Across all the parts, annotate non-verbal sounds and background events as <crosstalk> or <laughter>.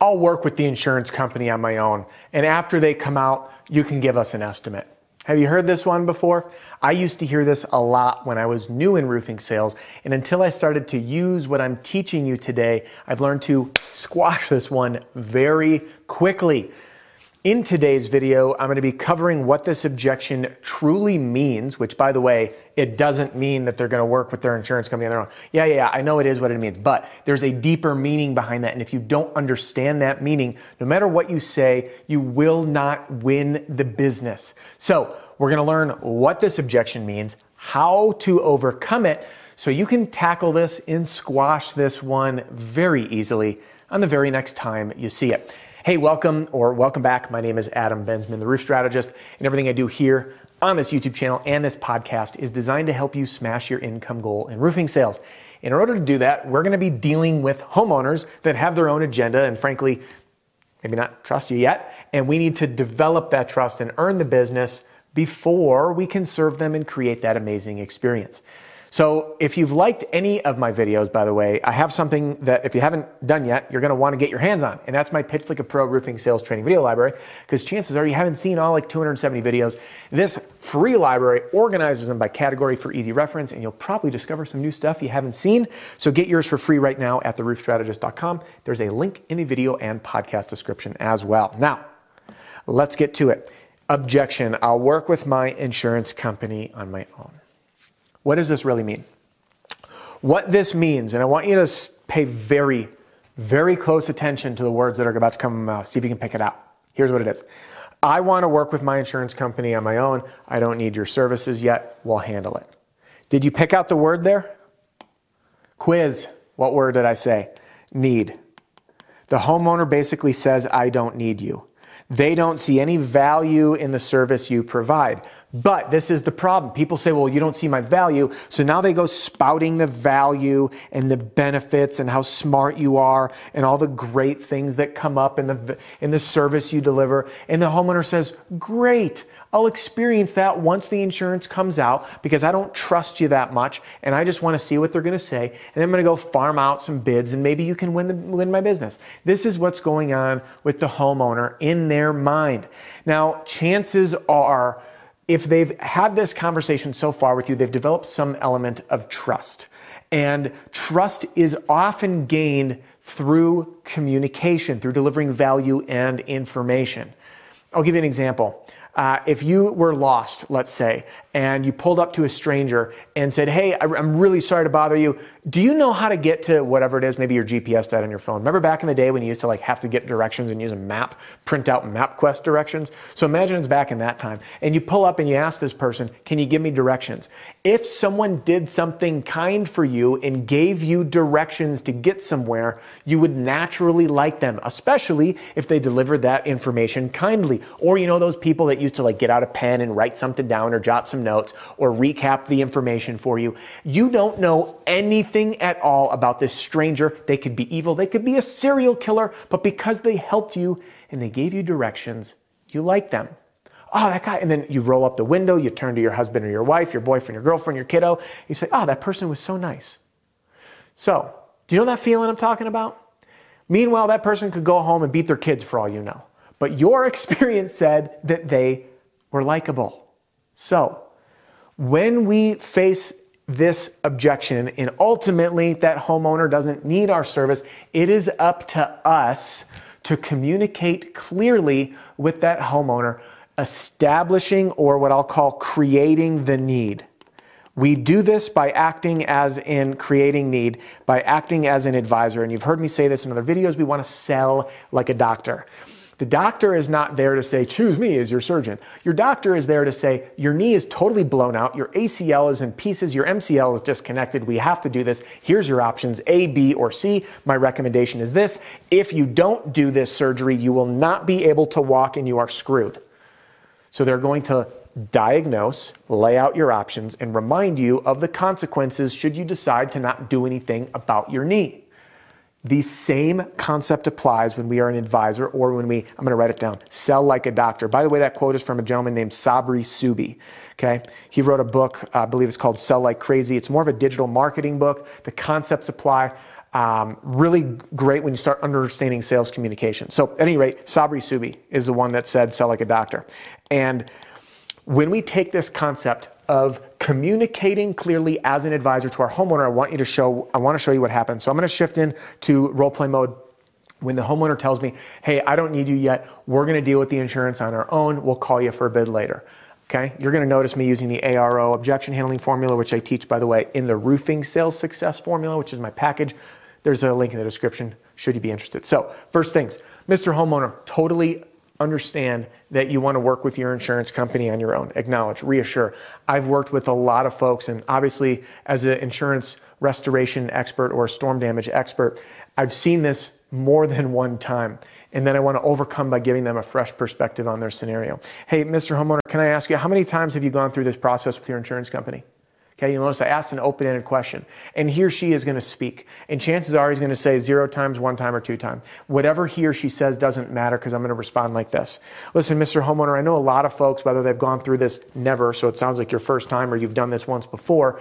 I'll work with the insurance company on my own. And after they come out, you can give us an estimate. Have you heard this one before? I used to hear this a lot when I was new in roofing sales. And until I started to use what I'm teaching you today, I've learned to squash this one very quickly. In today's video, I'm going to be covering what this objection truly means, which, by the way, it doesn't mean that they're going to work with their insurance company on their own. Yeah, yeah, yeah, I know it is what it means, but there's a deeper meaning behind that. And if you don't understand that meaning, no matter what you say, you will not win the business. So, we're going to learn what this objection means, how to overcome it, so you can tackle this and squash this one very easily on the very next time you see it. Hey, welcome or welcome back. My name is Adam Bensman, the roof strategist, and everything I do here on this YouTube channel and this podcast is designed to help you smash your income goal in roofing sales. In order to do that, we're going to be dealing with homeowners that have their own agenda and frankly, maybe not trust you yet. And we need to develop that trust and earn the business before we can serve them and create that amazing experience. So if you've liked any of my videos, by the way, I have something that if you haven't done yet, you're going to want to get your hands on. And that's my Pitch Like a Pro Roofing Sales Training video library, because chances are you haven't seen all like 270 videos. This free library organizes them by category for easy reference, and you'll probably discover some new stuff you haven't seen. So get yours for free right now at theroofstrategist.com. There's a link in the video and podcast description as well. Now, let's get to it. Objection. I'll work with my insurance company on my own. What does this really mean? What this means, and I want you to pay very, very close attention to the words that are about to come see if you can pick it out. Here's what it is I want to work with my insurance company on my own. I don't need your services yet. We'll handle it. Did you pick out the word there? Quiz. What word did I say? Need. The homeowner basically says, I don't need you. They don't see any value in the service you provide. But this is the problem. People say, well, you don't see my value. So now they go spouting the value and the benefits and how smart you are and all the great things that come up in the, in the service you deliver. And the homeowner says, great. I'll experience that once the insurance comes out because I don't trust you that much and I just want to see what they're going to say. And I'm going to go farm out some bids and maybe you can win, the, win my business. This is what's going on with the homeowner in their mind. Now, chances are, if they've had this conversation so far with you, they've developed some element of trust. And trust is often gained through communication, through delivering value and information. I'll give you an example. Uh, if you were lost, let's say, and you pulled up to a stranger and said, Hey, I'm really sorry to bother you. Do you know how to get to whatever it is? Maybe your GPS died on your phone. Remember back in the day when you used to like have to get directions and use a map, print out MapQuest directions? So imagine it's back in that time. And you pull up and you ask this person, Can you give me directions? If someone did something kind for you and gave you directions to get somewhere, you would naturally like them, especially if they delivered that information kindly. Or you know those people that used to like get out a pen and write something down or jot some notes or recap the information for you. You don't know anything at all about this stranger. They could be evil, they could be a serial killer, but because they helped you and they gave you directions, you like them. Oh, that guy. And then you roll up the window, you turn to your husband or your wife, your boyfriend, your girlfriend, your kiddo. You say, Oh, that person was so nice. So, do you know that feeling I'm talking about? Meanwhile, that person could go home and beat their kids for all you know. But your <laughs> experience said that they were likable. So, when we face this objection and ultimately that homeowner doesn't need our service, it is up to us to communicate clearly with that homeowner, establishing or what I'll call creating the need. We do this by acting as in creating need, by acting as an advisor. And you've heard me say this in other videos. We want to sell like a doctor. The doctor is not there to say, choose me as your surgeon. Your doctor is there to say, your knee is totally blown out, your ACL is in pieces, your MCL is disconnected. We have to do this. Here's your options A, B, or C. My recommendation is this. If you don't do this surgery, you will not be able to walk and you are screwed. So they're going to diagnose, lay out your options, and remind you of the consequences should you decide to not do anything about your knee. The same concept applies when we are an advisor or when we, I'm going to write it down, sell like a doctor. By the way, that quote is from a gentleman named Sabri Suby. Okay. He wrote a book, I believe it's called Sell Like Crazy. It's more of a digital marketing book. The concepts apply. Um, really great when you start understanding sales communication. So, at any rate, Sabri Suby is the one that said sell like a doctor. And when we take this concept of communicating clearly as an advisor to our homeowner, I want you to show, I want to show you what happens. So I'm going to shift into role play mode. When the homeowner tells me, hey, I don't need you yet, we're going to deal with the insurance on our own, we'll call you for a bid later. Okay, you're going to notice me using the ARO objection handling formula, which I teach, by the way, in the roofing sales success formula, which is my package. There's a link in the description should you be interested. So, first things, Mr. Homeowner, totally understand that you want to work with your insurance company on your own. Acknowledge, reassure. I've worked with a lot of folks, and obviously, as an insurance restoration expert or storm damage expert, I've seen this more than <laughs> one time. And then I want to overcome by giving them a fresh perspective on their scenario. Hey, Mr. Homeowner, can I ask you, how many times have you gone through this process with your insurance company? Okay, you'll notice I asked an open ended question. And he or she is going to speak. And chances are he's going to say zero times, one time, or two times. Whatever he or she says doesn't matter because I'm going to respond like this. Listen, Mr. Homeowner, I know a lot of folks, whether they've gone through this never, so it sounds like your first time or you've done this once before.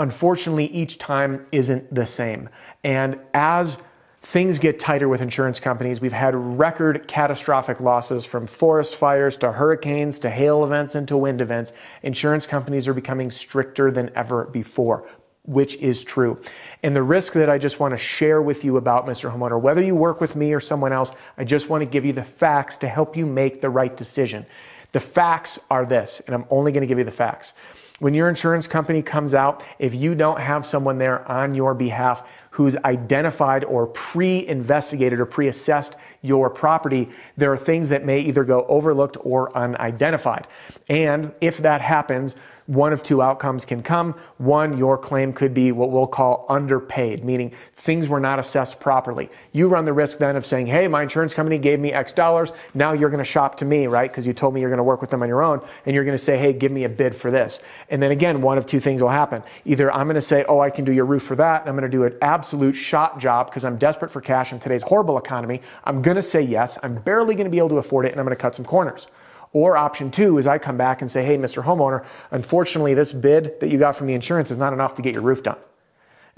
Unfortunately, each time isn't the same. And as things get tighter with insurance companies. We've had record catastrophic losses from forest fires to hurricanes to hail events and to wind events. Insurance companies are becoming stricter than ever before. Which is true. And the risk that I just want to share with you about, Mr. Homeowner, whether you work with me or someone else, I just want to give you the facts to help you make the right decision. The facts are this, and I'm only going to give you the facts. When your insurance company comes out, if you don't have someone there on your behalf who's identified or pre investigated or pre assessed your property, there are things that may either go overlooked or unidentified. And if that happens, one of two outcomes can come. One, your claim could be what we'll call underpaid, meaning things were not assessed properly. You run the risk then of saying, hey, my insurance company gave me X dollars. Now you're going to shop to me, right? Because you told me you're going to work with them on your own. And you're going to say, hey, give me a bid for this. And then again, one of two things will happen. Either I'm going to say, oh, I can do your roof for that. And I'm going to do an absolute shot job because I'm desperate for cash in today's horrible economy. I'm going to say yes. I'm barely going to be able to afford it. And I'm going to cut some corners. Or option two is I come back and say, hey, Mr. Homeowner, unfortunately, this bid that you got from the insurance is not enough to get your roof done.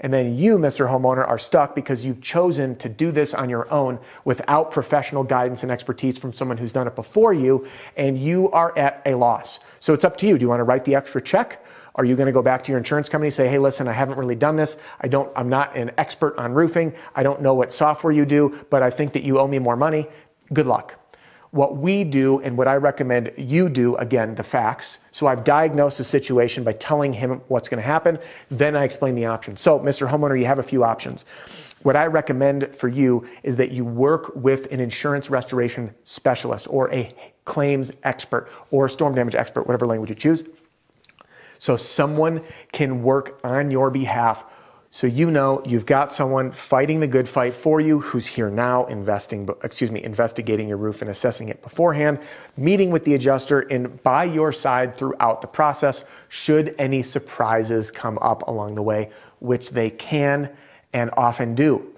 And then you, Mr. Homeowner, are stuck because you've chosen to do this on your own without professional guidance and expertise from someone who's done it before you, and you are at a loss. So it's up to you. Do you want to write the extra check? Are you going to go back to your insurance company and say, hey, listen, I haven't really done this. I don't, I'm not an expert on roofing. I don't know what software you do, but I think that you owe me more money. Good luck. What we do and what I recommend you do, again, the facts. So I've diagnosed the situation by telling him what's going to happen. Then I explain the options. So, Mr. Homeowner, you have a few options. What I recommend for you is that you work with an insurance restoration specialist or a claims expert or a storm damage expert, whatever language you choose. So someone can work on your behalf so you know you've got someone fighting the good fight for you who's here now investing, excuse me, investigating your roof and assessing it beforehand, meeting with the adjuster and by your side throughout the process should any surprises come up along the way, which they can and often do.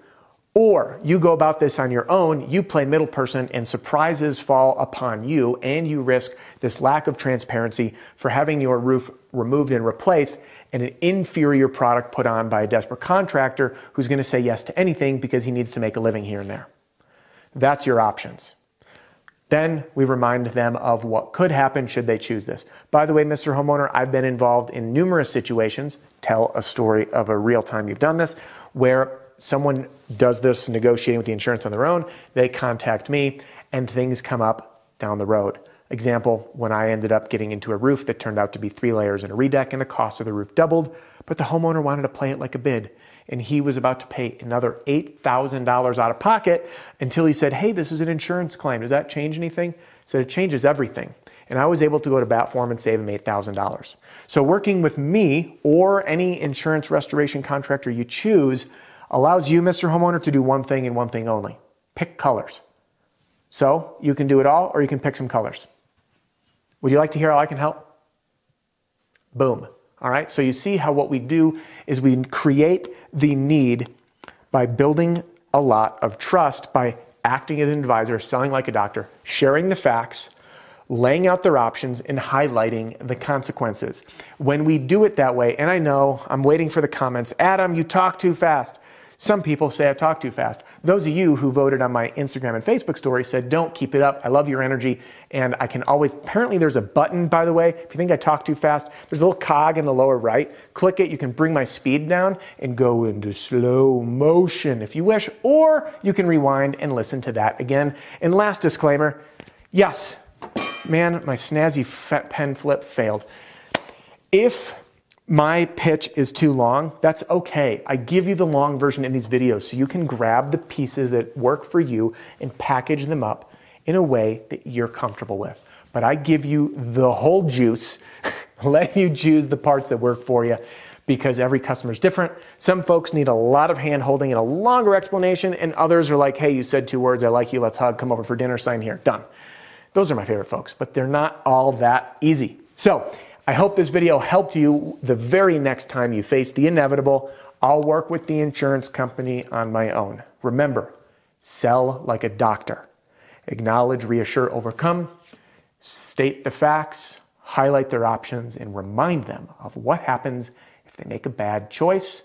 Or you go about this on your own, you play middle person, and surprises fall upon you, and you risk this lack of transparency for having your roof removed and replaced and an inferior product put on by a desperate contractor who's going to say yes to anything because he needs to make a living here and there. That's your options. Then we remind them of what could happen should they choose this. By the way, Mr. Homeowner, I've been involved in numerous situations. Tell a story of a real time you've done this where someone does this negotiating with the insurance on their own. They contact me and things come up down the road. Example, when I ended up getting into a roof that turned out to be three layers and a redeck and the cost of the roof doubled, but the homeowner wanted to play it like a bid and he was about to pay another $8,000 out of pocket until he said, Hey, this is an insurance claim. Does that change anything? Said, It changes everything. And I was able to go to bat for him and save him $8,000. So, working with me or any insurance restoration contractor you choose allows you, Mr. Homeowner, to do one thing and one thing only pick colors. So, you can do it all or you can pick some colors. Would you like to hear how I can help? Boom. All right, so you see how what we do is we create the need by building a lot of trust by acting as an advisor, selling like a doctor, sharing the facts, laying out their options, and highlighting the consequences. When we do it that way, and I know I'm waiting for the comments Adam, you talk too fast. Some people say I talk too fast. Those of you who voted on my Instagram and Facebook story said, don't keep it up. I love your energy. And I can always, apparently, there's a button, by the way. If you think I talk too fast, there's a little cog in the lower right. Click it. You can bring my speed down and go into slow motion if you wish, or you can rewind and listen to that again. And last disclaimer yes, man, my snazzy pen flip failed. If my pitch is too long, that's okay. I give you the long version in these videos so you can grab the pieces that work for you and package them up in a way that you're comfortable with. But I give you the whole juice, <laughs> let you choose the parts that work for you because every customer is different. Some folks need a lot of hand holding and a longer explanation, and others are like, hey, you said two words, I like you, let's hug, come over for dinner, sign here, done. Those are my favorite folks, but they're not all that easy. So, I hope this video helped you the very next time you face the inevitable. I'll work with the insurance company on my own. Remember, sell like a doctor. Acknowledge, reassure, overcome. State the facts, highlight their options, and remind them of what happens if they make a bad choice,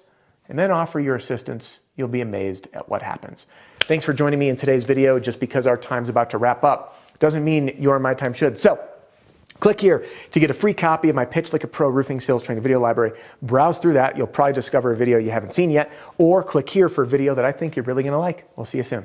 and then offer your assistance. You'll be amazed at what happens. Thanks for joining me in today's video. Just because our time's about to wrap up doesn't mean your and my time should. So, Click here to get a free copy of my Pitch Like a Pro Roofing Sales Training video library. Browse through that. You'll probably discover a video you haven't seen yet, or click here for a video that I think you're really going to like. We'll see you soon.